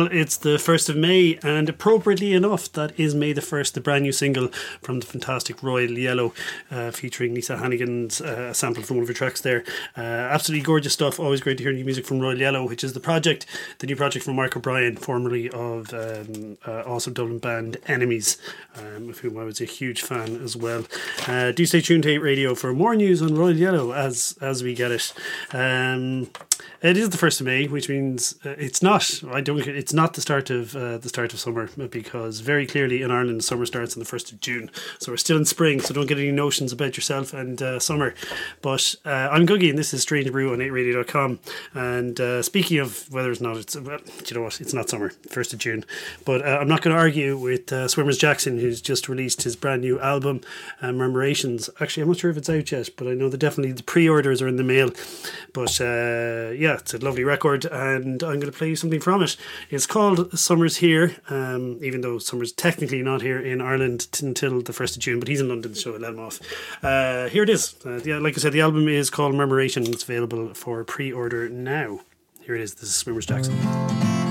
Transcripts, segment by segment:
Well, it's the 1st of May, and appropriately enough, that is May the 1st, the brand new single from the fantastic Royal Yellow, uh, featuring Lisa Hannigan's uh, sample from one of her tracks there. Uh, absolutely gorgeous stuff. Always great to hear new music from Royal Yellow, which is the project, the new project from Mark O'Brien, formerly of um, uh, awesome Dublin band Enemies, um, of whom I was a huge fan as well. Uh, do stay tuned to 8 Radio for more news on Royal Yellow as, as we get it. Um, It is the first of May, which means uh, it's not. I don't. It's not the start of uh, the start of summer because very clearly in Ireland summer starts on the first of June. So we're still in spring. So don't get any notions about yourself and uh, summer. But uh, I'm Googie, and this is Strange Brew on 8radio.com. And uh, speaking of whether it's not, it's well, you know what? It's not summer, first of June. But uh, I'm not going to argue with Swimmers Jackson, who's just released his brand new album, Murmurations. Actually, I'm not sure if it's out yet, but I know that definitely the pre-orders are in the mail. But yeah yeah, it's a lovely record, and I'm going to play you something from it. It's called Summer's Here, um, even though summer's technically not here in Ireland t- until the 1st of June, but he's in London, so I'll let him off. Uh, here it is. Uh, yeah, like I said, the album is called Murmuration. It's available for pre order now. Here it is. This is Swimmers Jackson.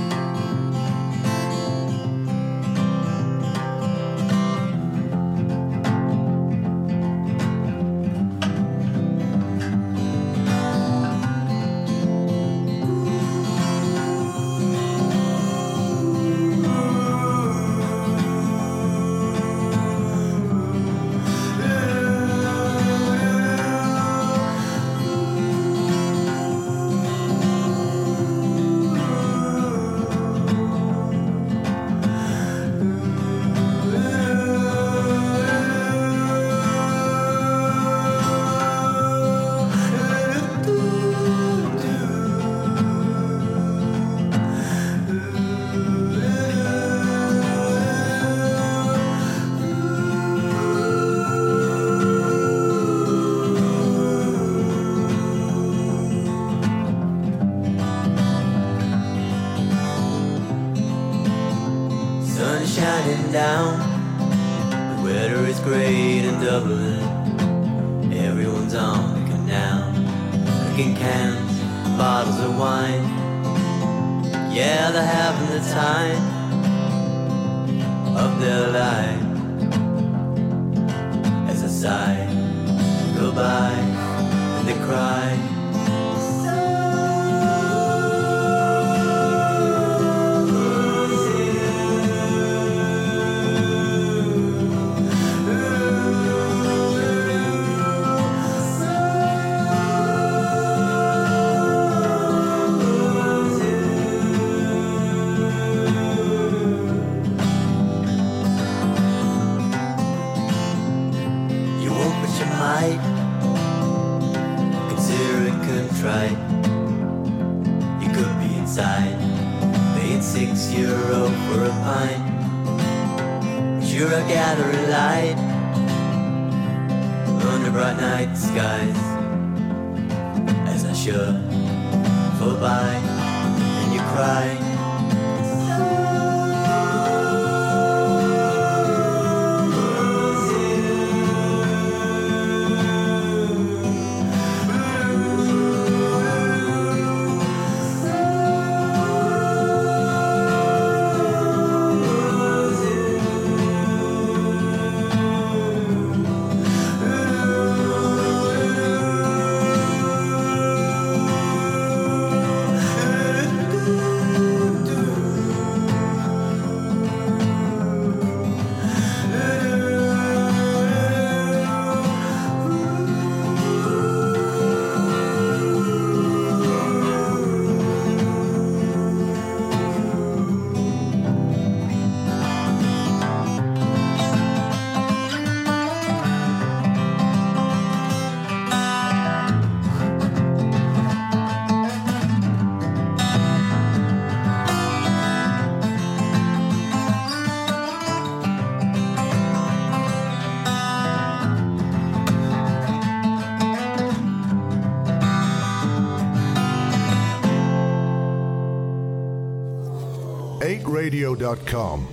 radio.com,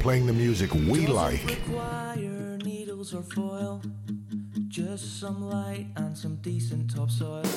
playing the music we like. needles or foil, just some light and some decent topsoil.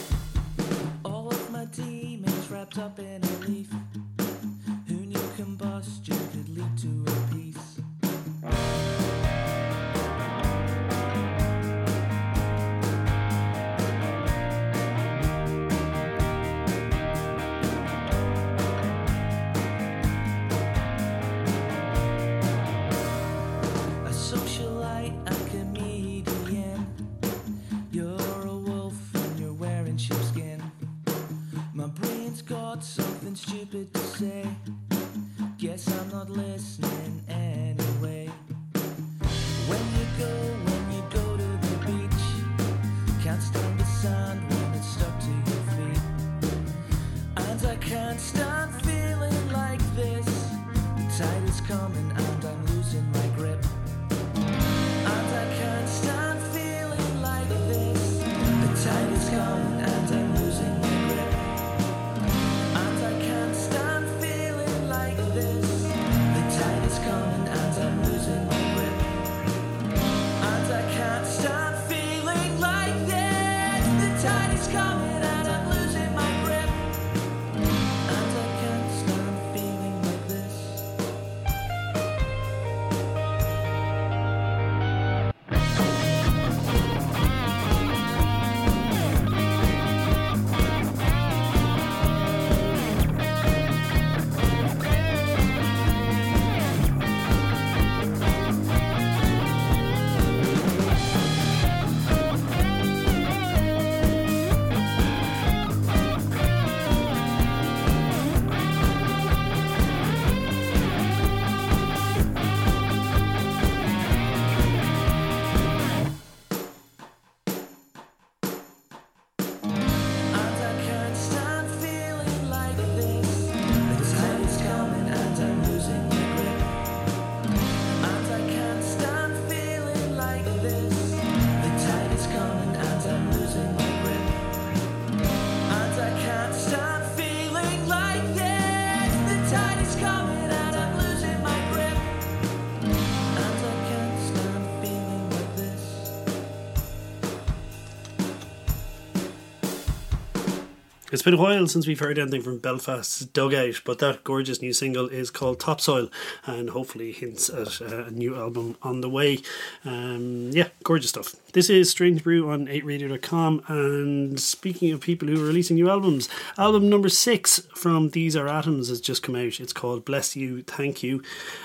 It's been a while since we've heard anything from Belfast's Dugout, but that gorgeous new single is called Topsoil and hopefully hints at uh, a new album on the way. Um, yeah, gorgeous stuff. This is Strange Brew on 8radio.com. And speaking of people who are releasing new albums, album number six from These Are Atoms has just come out. It's called Bless You, Thank You.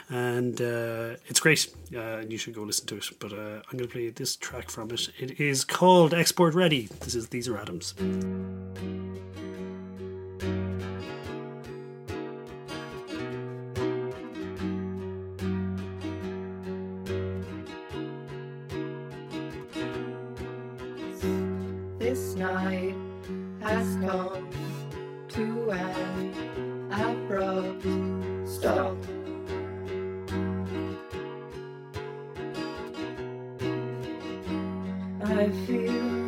And uh, it's great. Uh, and you should go listen to it. But uh, I'm going to play this track from it. It is called Export Ready. This is These Are Atoms. Night has come to an abrupt stop. I feel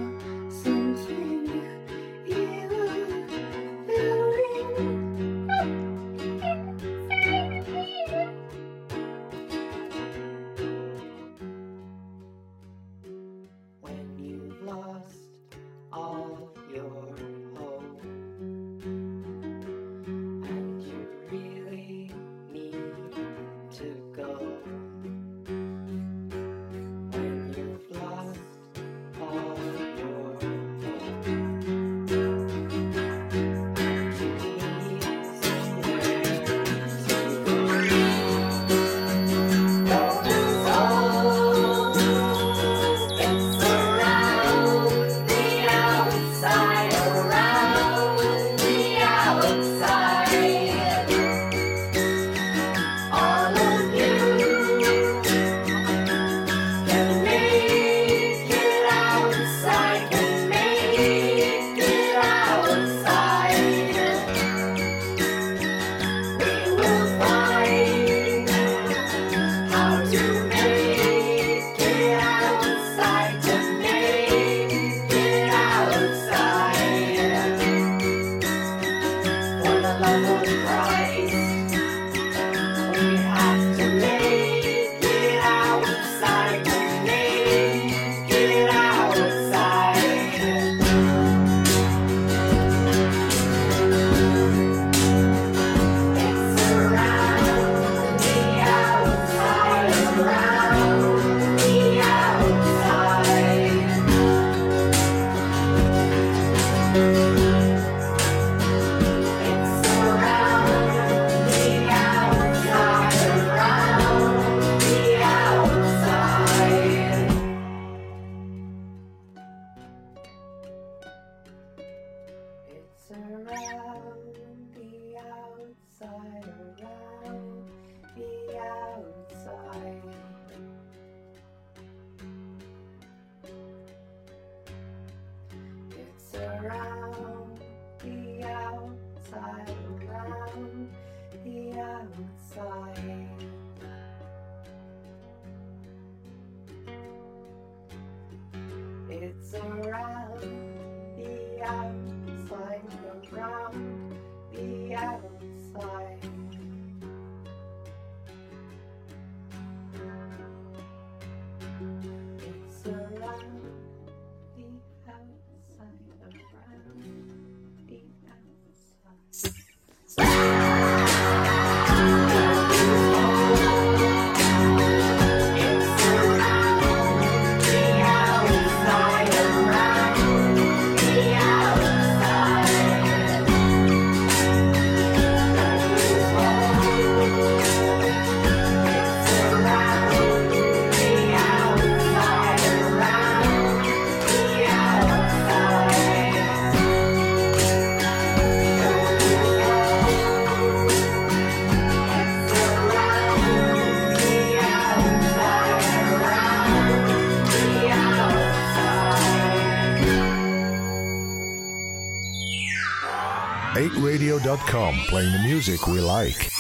music we like.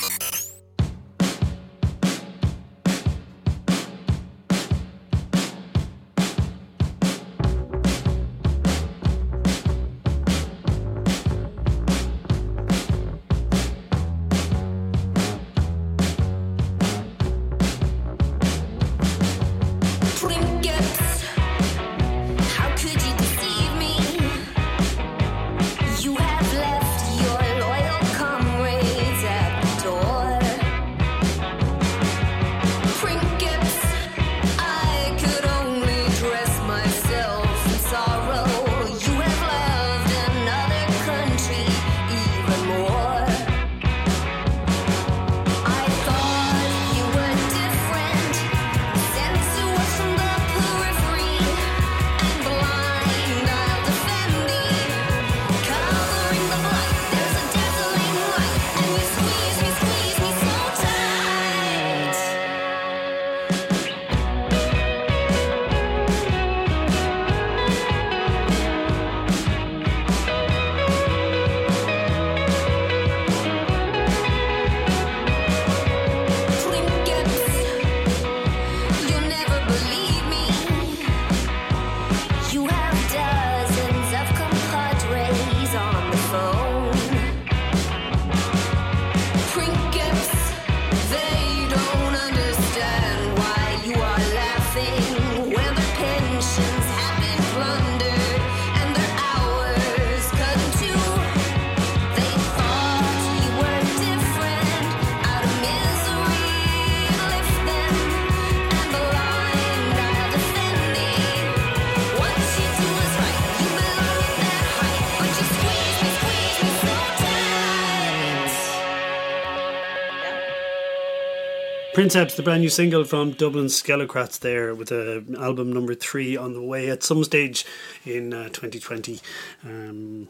Princeps, the brand new single from Dublin Skelocrats, there with uh, album number three on the way at some stage in uh, 2020. Um,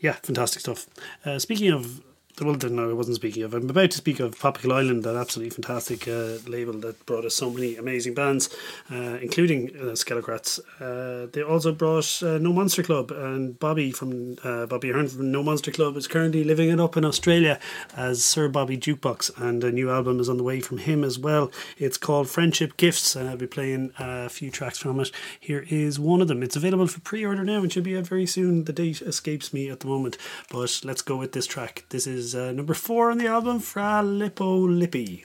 yeah, fantastic stuff. Uh, speaking of, well, no, I wasn't speaking of. I'm about to speak of Popical Island, that absolutely fantastic uh, label that brought us so many amazing bands, uh, including uh, Skelocrats. Uh, they also brought uh, No Monster Club, and Bobby from uh, Bobby Ahern from No Monster Club is currently living it up in Australia as Sir Bobby Jukebox, and a new album is on the way from him as well. It's called Friendship Gifts, and I'll be playing a few tracks from it. Here is one of them. It's available for pre-order now and should be out very soon. The date escapes me at the moment, but let's go with this track. This is uh, number four on the album, Fra Lippo Lippi.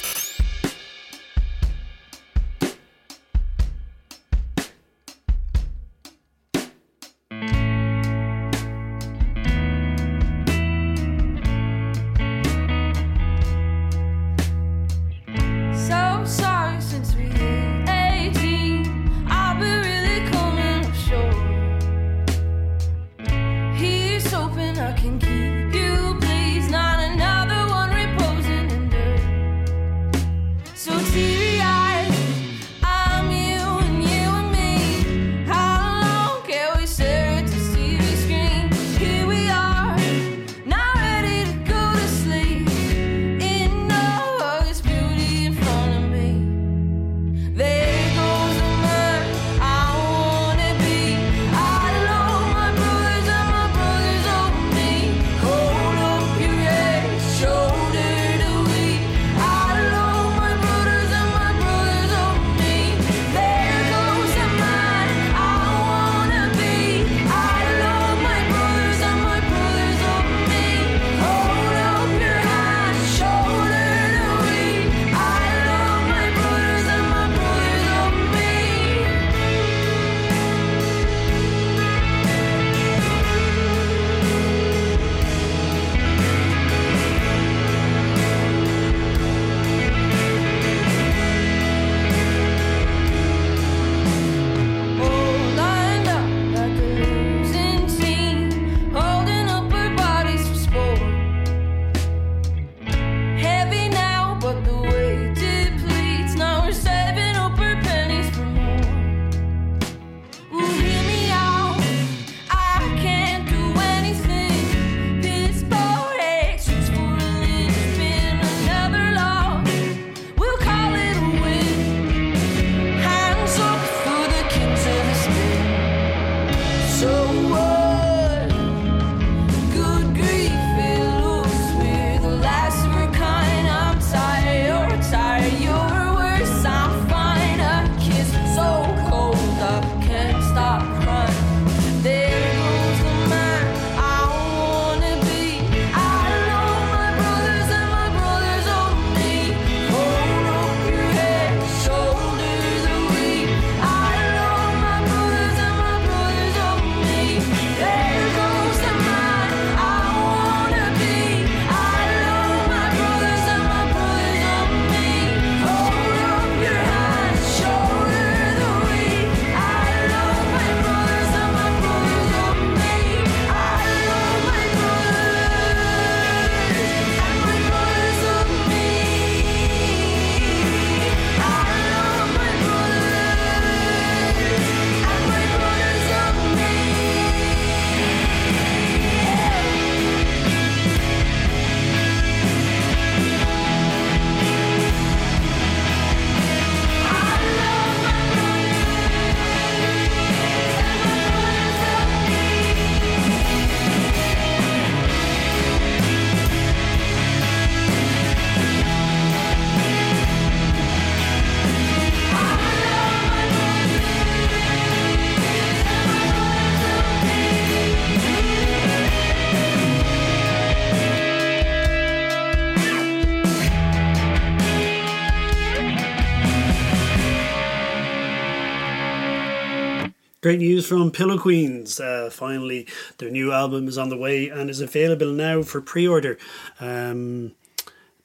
great news from Pillow Queens. Uh, finally, their new album is on the way and is available now for pre order. Um,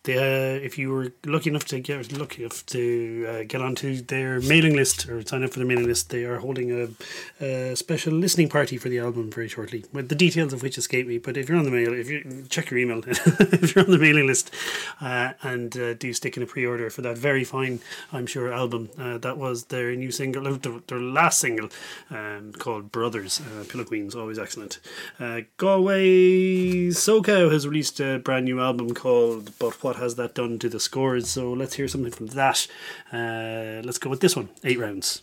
the, uh, if you were lucky enough to get lucky enough to uh, get onto their mailing list or sign up for their mailing list, they are holding a, a, special listening party for the album very shortly. With the details of which escape me, but if you're on the mail, if you check your email, if you're on the mailing list, uh, and uh, do stick in a pre-order for that very fine, I'm sure, album. Uh, that was their new single, uh, their last single, um, called Brothers. Pillow Queens, always excellent. Galway SoCo has released a brand new album called But What what has that done to the scores? So let's hear something from that. Uh, let's go with this one eight rounds.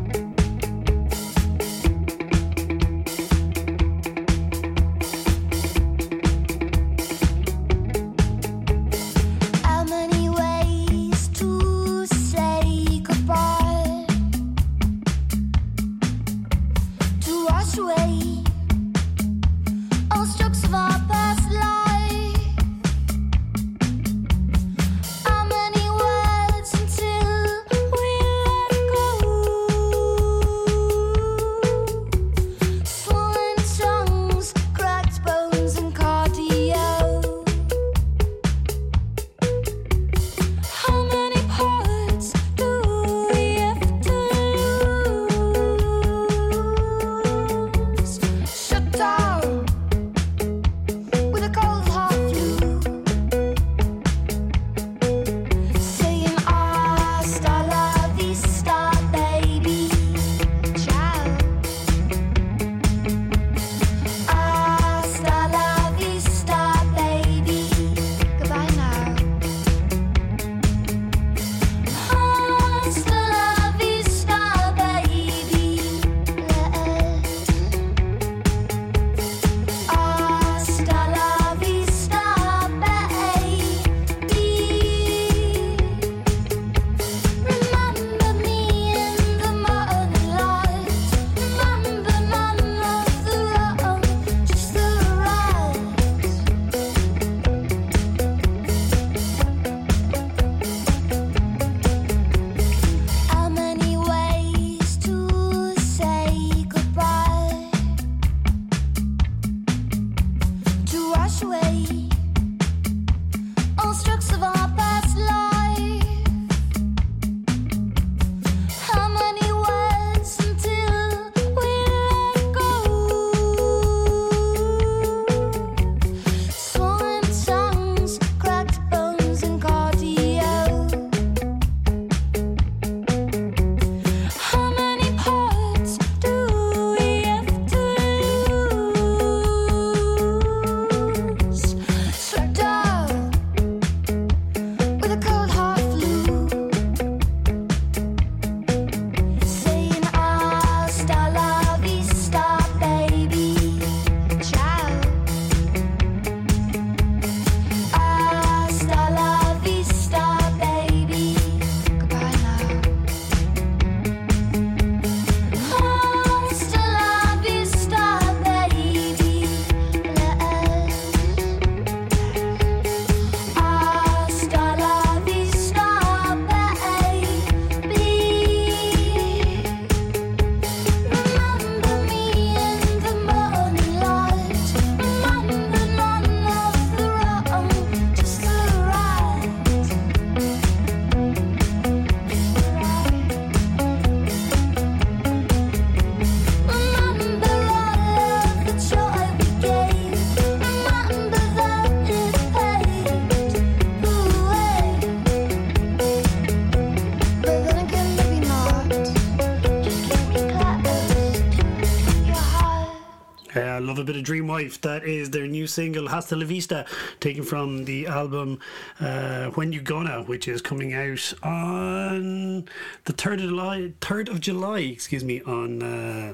Wife. That is their new single, Hasta la Vista, taken from the album uh, When You Gonna, which is coming out on the 3rd of July, 3rd of July excuse me, on uh,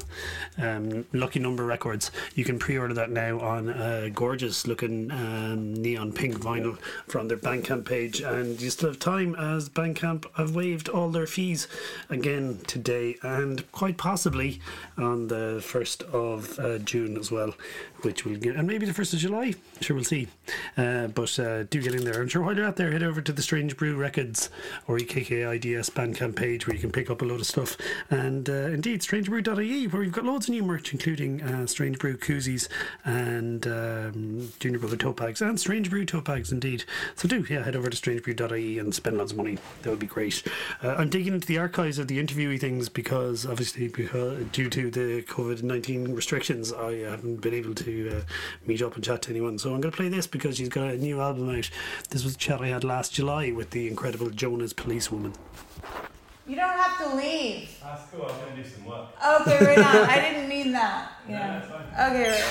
um, Lucky Number Records. You can pre order that now on uh, gorgeous looking um, neon pink vinyl from their Bandcamp page. And you still have time as Bandcamp have waived all their fees again today and quite possibly on the 1st of uh, June as well, which we'll get, and maybe the 1st of July. Sure, we'll see. Uh, but uh, do get in there. I'm sure while you're out there, head over to the Strange Brew Records or EKKIDS Bandcamp page where you can pick up a load of stuff. And uh, indeed, strangebrew.ie, where we've got loads of new merch, including uh, Strange Brew koozies and um, Junior Brother toe bags and Strange Brew toe bags, indeed. So do, yeah, head over to strangebrew.ie and spend lots of money. That would be great. Uh, I'm digging into the archives of the interviewee things because obviously, because due to the COVID 19 restrictions, I haven't been able to uh, meet up and chat to anyone. So I'm going to play this because she's got a new album out. This was a chat I had last July with the incredible Joan As Police Woman. You don't have to leave. That's cool. I'm gonna do some work. Okay, right on. I didn't mean that. Yeah. Okay, right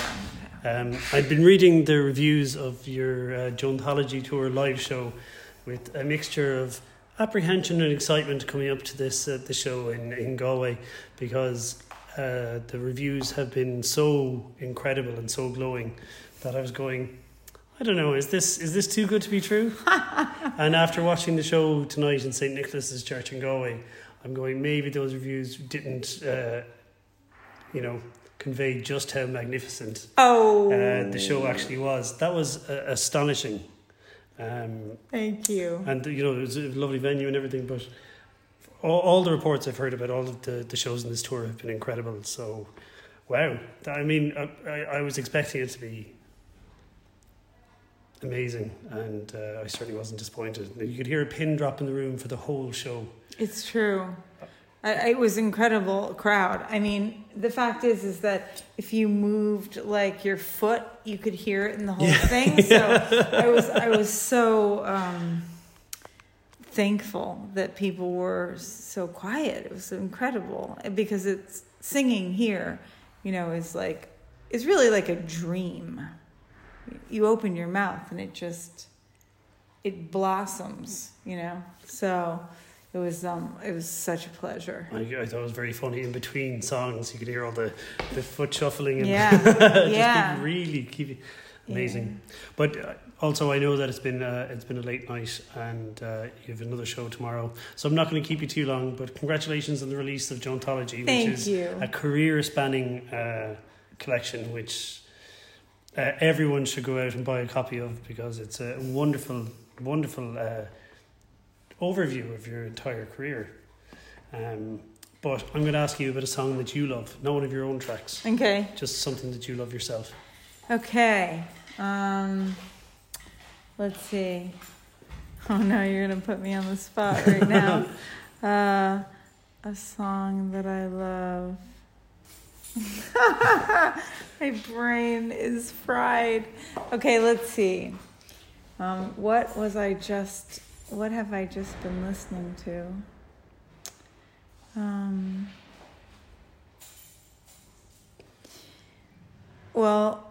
on. Um, I've been reading the reviews of your uh, Joanthology Tour live show with a mixture of apprehension and excitement coming up to this uh, the show in, in Galway because uh, the reviews have been so incredible and so glowing that I was going, I don't know, is this is this too good to be true? and after watching the show tonight in St Nicholas's Church in Galway, I'm going, maybe those reviews didn't, uh, you know, convey just how magnificent Oh, uh, the show actually was. That was uh, astonishing. Um, thank you. and you know, it was a lovely venue and everything, but all, all the reports I've heard about all of the, the shows in this tour have been incredible. So, wow. I mean, I, I, was expecting it to be amazing, and uh, I certainly wasn't disappointed. You could hear a pin drop in the room for the whole show. It's true. It was incredible crowd. I mean, the fact is, is that if you moved like your foot, you could hear it in the whole thing. So I was, I was so um, thankful that people were so quiet. It was incredible because it's singing here, you know, is like, is really like a dream. You open your mouth and it just, it blossoms, you know. So it was, um, it was such a pleasure. I, I thought it was very funny. In between songs, you could hear all the, the foot shuffling and Yeah, just yeah. really keep it amazing. But uh, also, I know that it's been uh, it's been a late night, and uh, you have another show tomorrow. So I'm not going to keep you too long. But congratulations on the release of Joanthology, Thank which is you. a career-spanning uh, collection, which uh, everyone should go out and buy a copy of because it's a wonderful, wonderful uh, overview of your entire career. Um, but I'm going to ask you about a song that you love, not one of your own tracks, Okay. just something that you love yourself. Okay. Um, let's see. Oh no, you're gonna put me on the spot right now. uh, a song that I love. My brain is fried. Okay, let's see. Um, what was I just? What have I just been listening to? Um, well,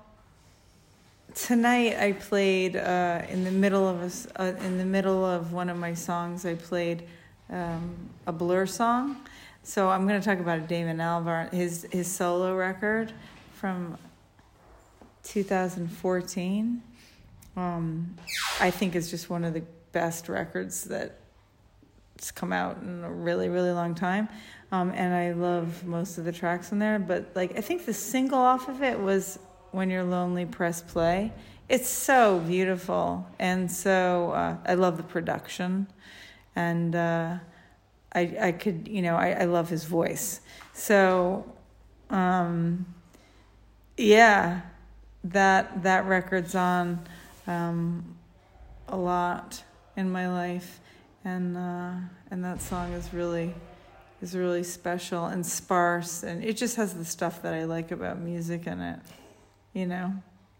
tonight I played uh, in the middle of a uh, in the middle of one of my songs. I played um, a Blur song, so I'm going to talk about Damon Albarn, his his solo record from 2014. Um, I think it's just one of the best records that's come out in a really really long time. Um, and I love most of the tracks in there, but like I think the single off of it was "When You're Lonely, Press Play." It's so beautiful, and so uh, I love the production, and uh, I I could you know I, I love his voice. So, um, yeah, that that record's on um, a lot in my life, and uh, and that song is really is really special and sparse, and it just has the stuff that I like about music in it. You know,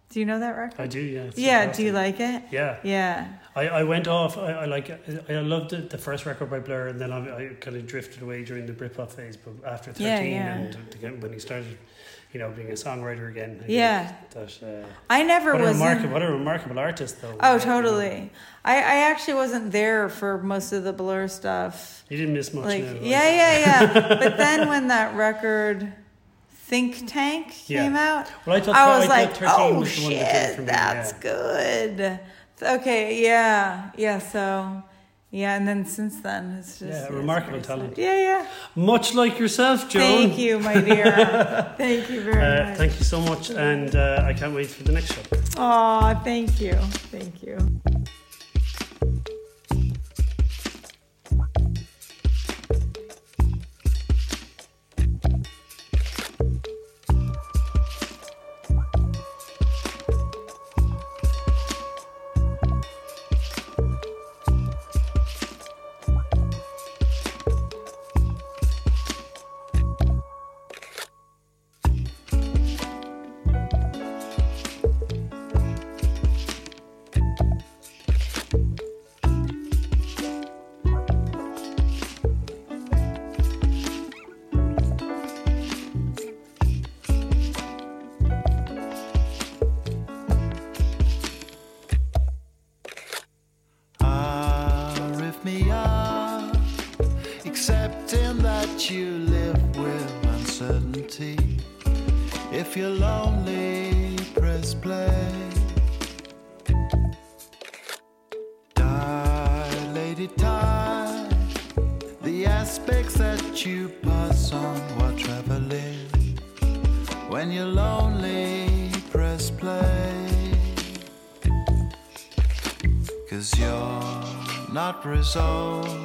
do you know that record? I do, yeah. yeah, do you like it? Yeah. Yeah. I, I went off. I, I like. I loved the, the first record by Blur, and then I, I kind of drifted away during the Britpop phase. But after thirteen, yeah. and again when he started, you know, being a songwriter again. I Yeah. That, uh, I never what a was. in- remarkable, what a remarkable artist, though. Oh, You know, totally. I, I actually wasn't there for most of the Blur stuff. You didn't miss much. Like, now, yeah, yeah, yeah. but then when that record Think Tank Yeah. came out, Well, I thought- I was I like, oh was one that shit, that's yeah. good. Okay, yeah, yeah. So, yeah, and then since then, it's just Yeah, remarkable very sad. talent. Yeah, yeah. Much like yourself, Joan. Thank you, my dear. thank you very Uh, much. thank you so much, and uh, I can't wait for the next show. Aw, thank you, thank you. Not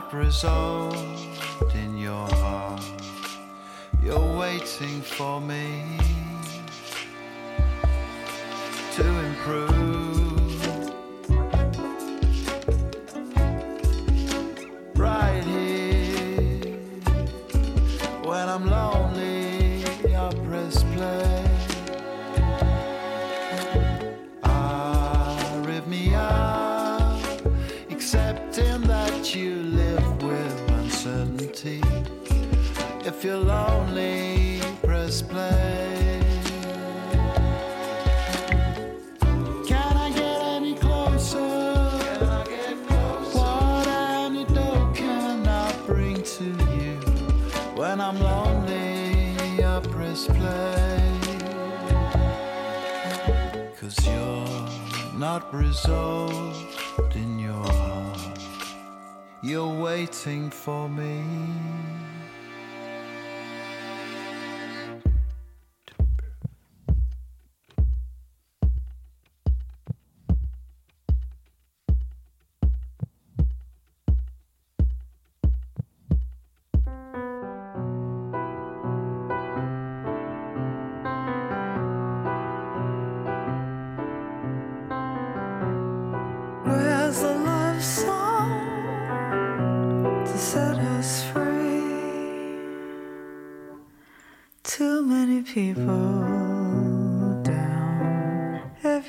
not resolved in your heart. You're waiting for me to improve. Resolved in your heart. You're waiting for me.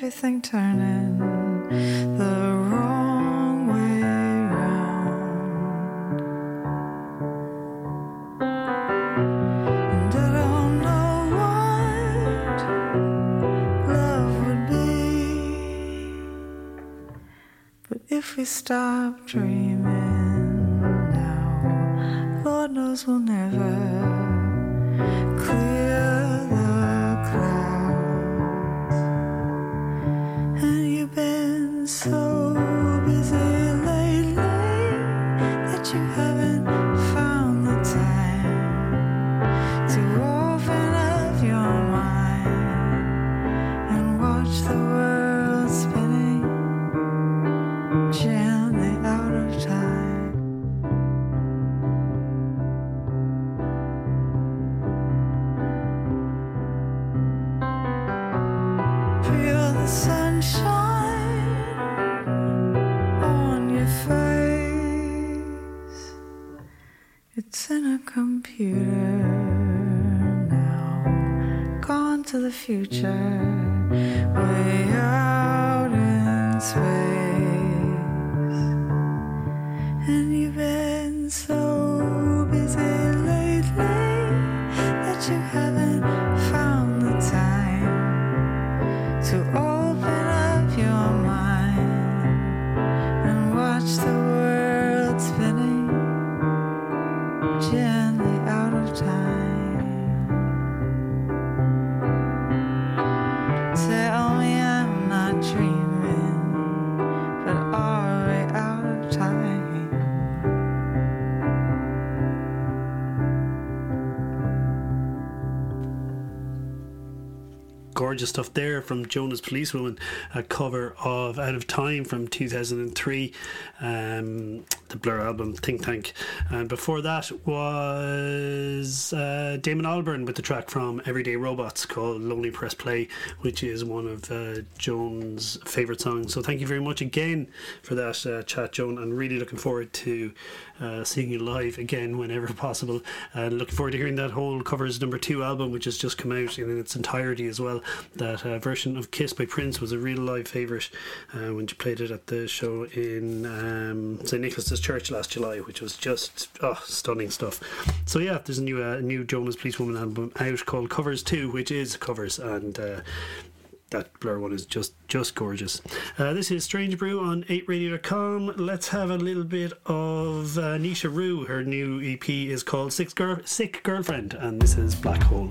Everything turning the wrong way round. And I don't know what love would be. But if we stop dreaming gorgeous stuff there from Joan As Police Woman, a cover of Out of Time from 2003, um, the Blur album Think Tank. And before that was uh, Damon Albarn with the track from Everyday Robots called Lonely Press Play, which is one of uh, Joan's favourite songs. So thank you very much again for that uh, chat, Joan, and really looking forward to uh, seeing you live again whenever possible. And looking forward to hearing that whole covers number two album, which has just come out in its entirety as well. That uh, version of Kiss by Prince was a real live favourite uh, when you played it at the show in um, St Church last July, which was just oh, stunning stuff. So yeah, there's a new uh, new Joan As Police Woman album out called Covers Two, which is covers and. Uh, that blur one is just just gorgeous. Uh, this is Strange Brew on 8radio.com. Let's have a little bit of uh, Nisha Rue. Her new EP is called Sick, Girl- Sick Girlfriend, and this is Black Hole.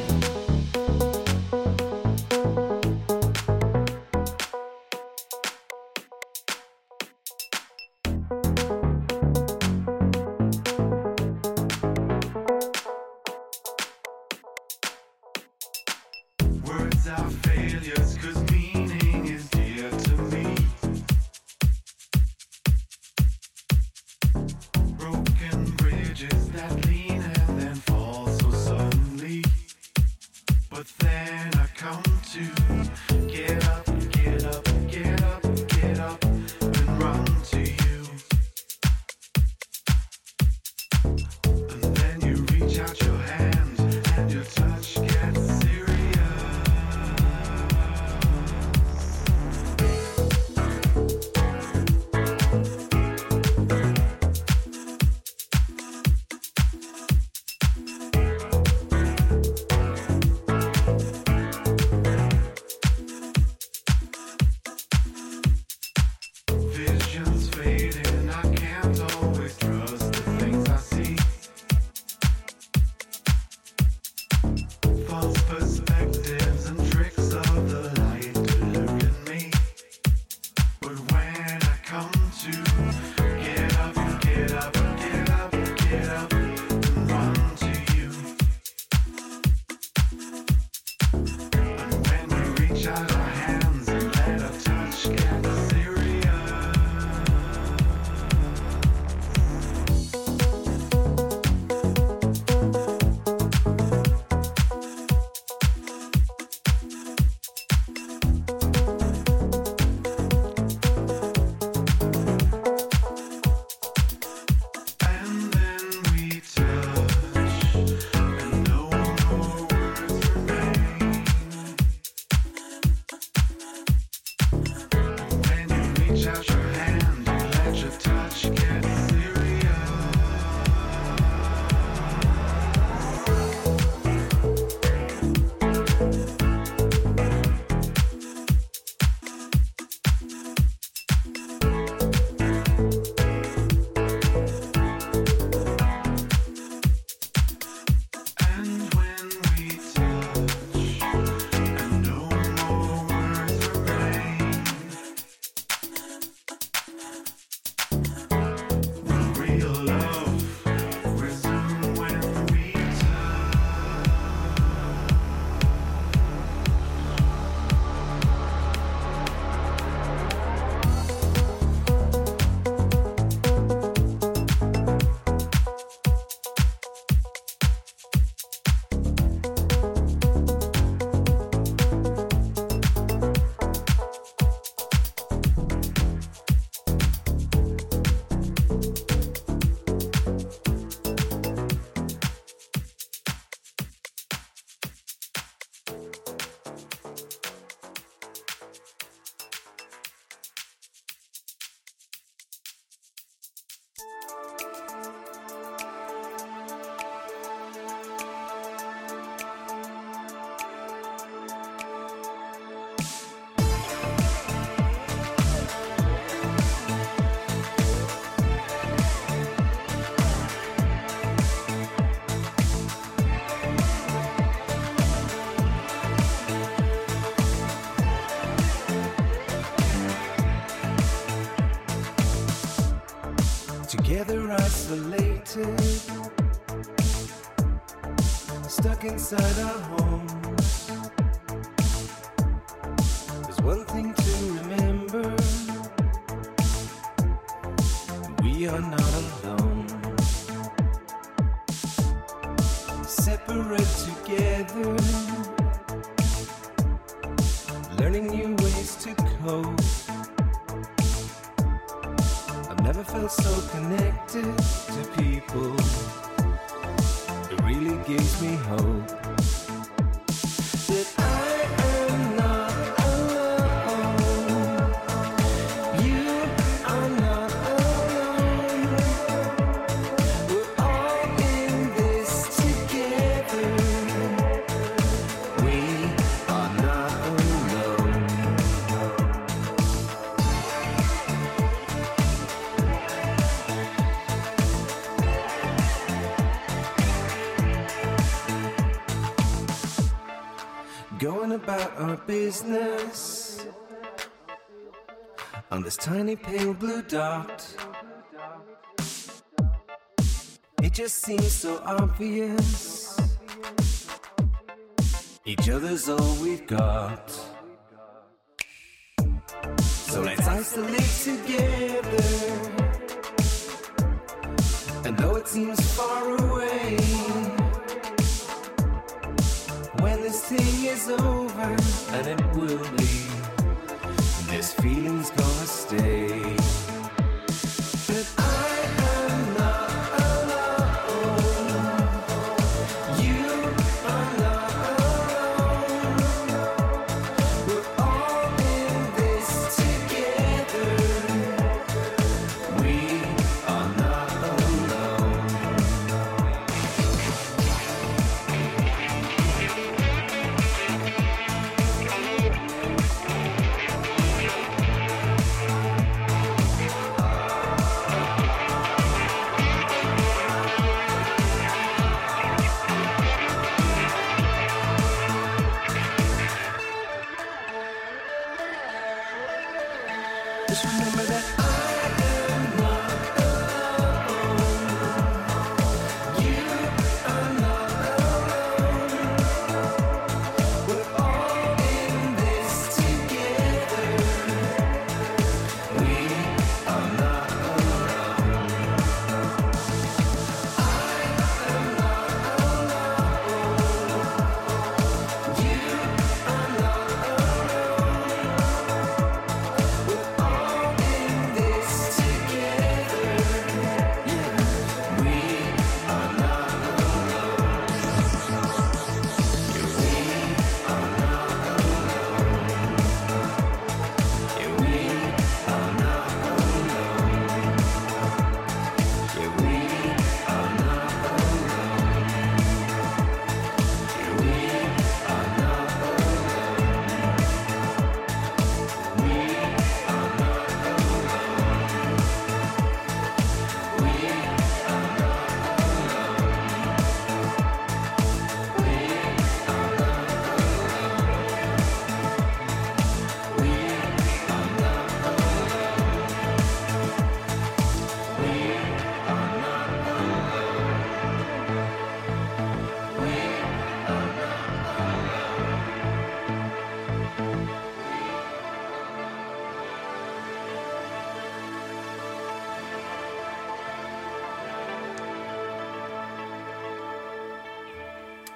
Inside our homes. Business on this tiny pale blue dot. It just seems so obvious. Each other's all we've got. So let's isolate together. And though it seems far away, this thing is over, and it will be, this feeling's gonna stay.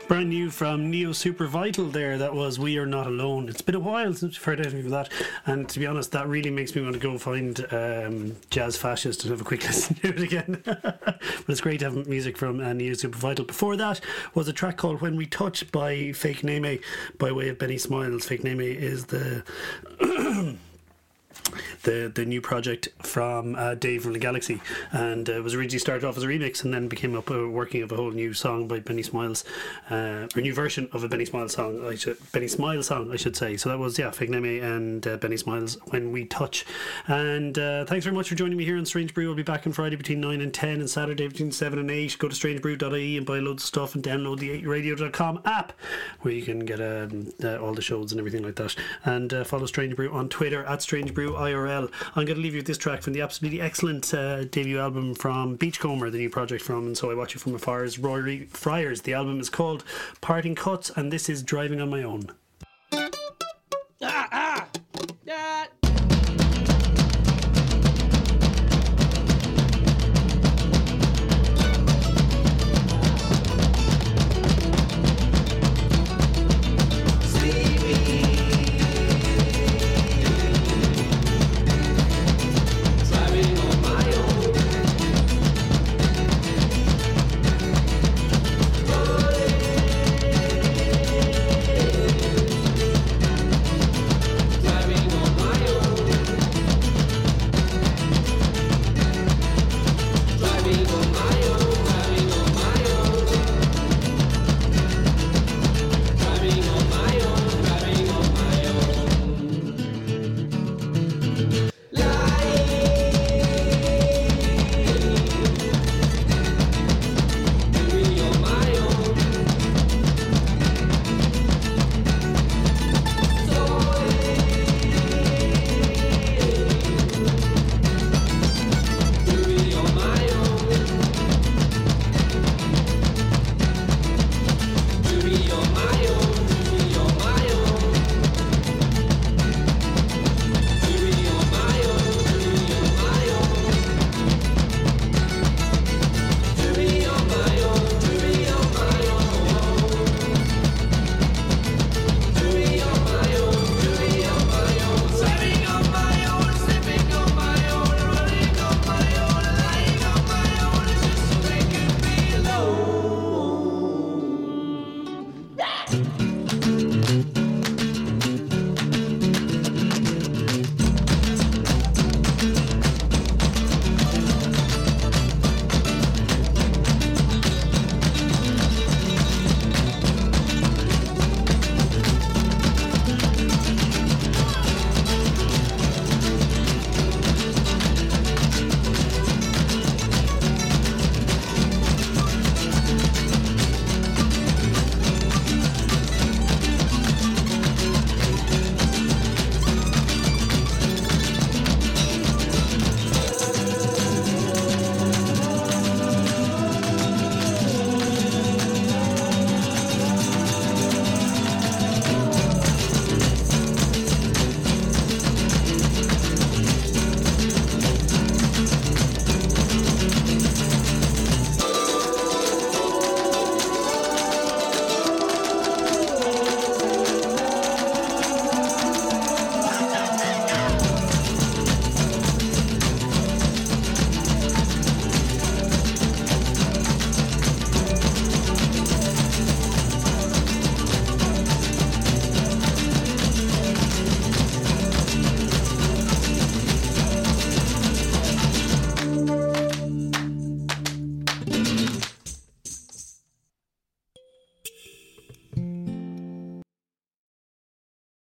Brand new from Neo Super Vital there. That was We Are Not Alone. It's been a while since we've heard anything of that. And to be honest, that really makes me want to go find um, Jazz Fascist and have a quick listen to it again. but it's great to have music from uh, Neo Super Vital. Before that was a track called When We Touch by Fake Name by way of Benny Smiles. Fake Name is the. the the new project from uh, Dave from the Galaxy, and uh, it was originally started off as a remix and then became up a working of a whole new song by Benny Smiles, uh, or a new version of a Benny Smiles song. I should Benny Smiles song, I should say. So that was yeah, Fake Name and uh, Benny Smiles when we touch. And uh, thanks very much for joining me here on Strange Brew. I'll be back on Friday between nine and ten, and Saturday between seven and eight. Go to strangebrew.ie and buy loads of stuff and download the 8radio.com app where you can get um, uh, all the shows and everything like that. And uh, follow Strange Brew on Twitter at Strange Brew IRL. I'm going to leave you with this track from the absolutely excellent uh, debut album from Beachcomber, the new project from And So I Watch You From Afar's Rory Friers. The album is called Parting Cuts, and this is Driving on My Own.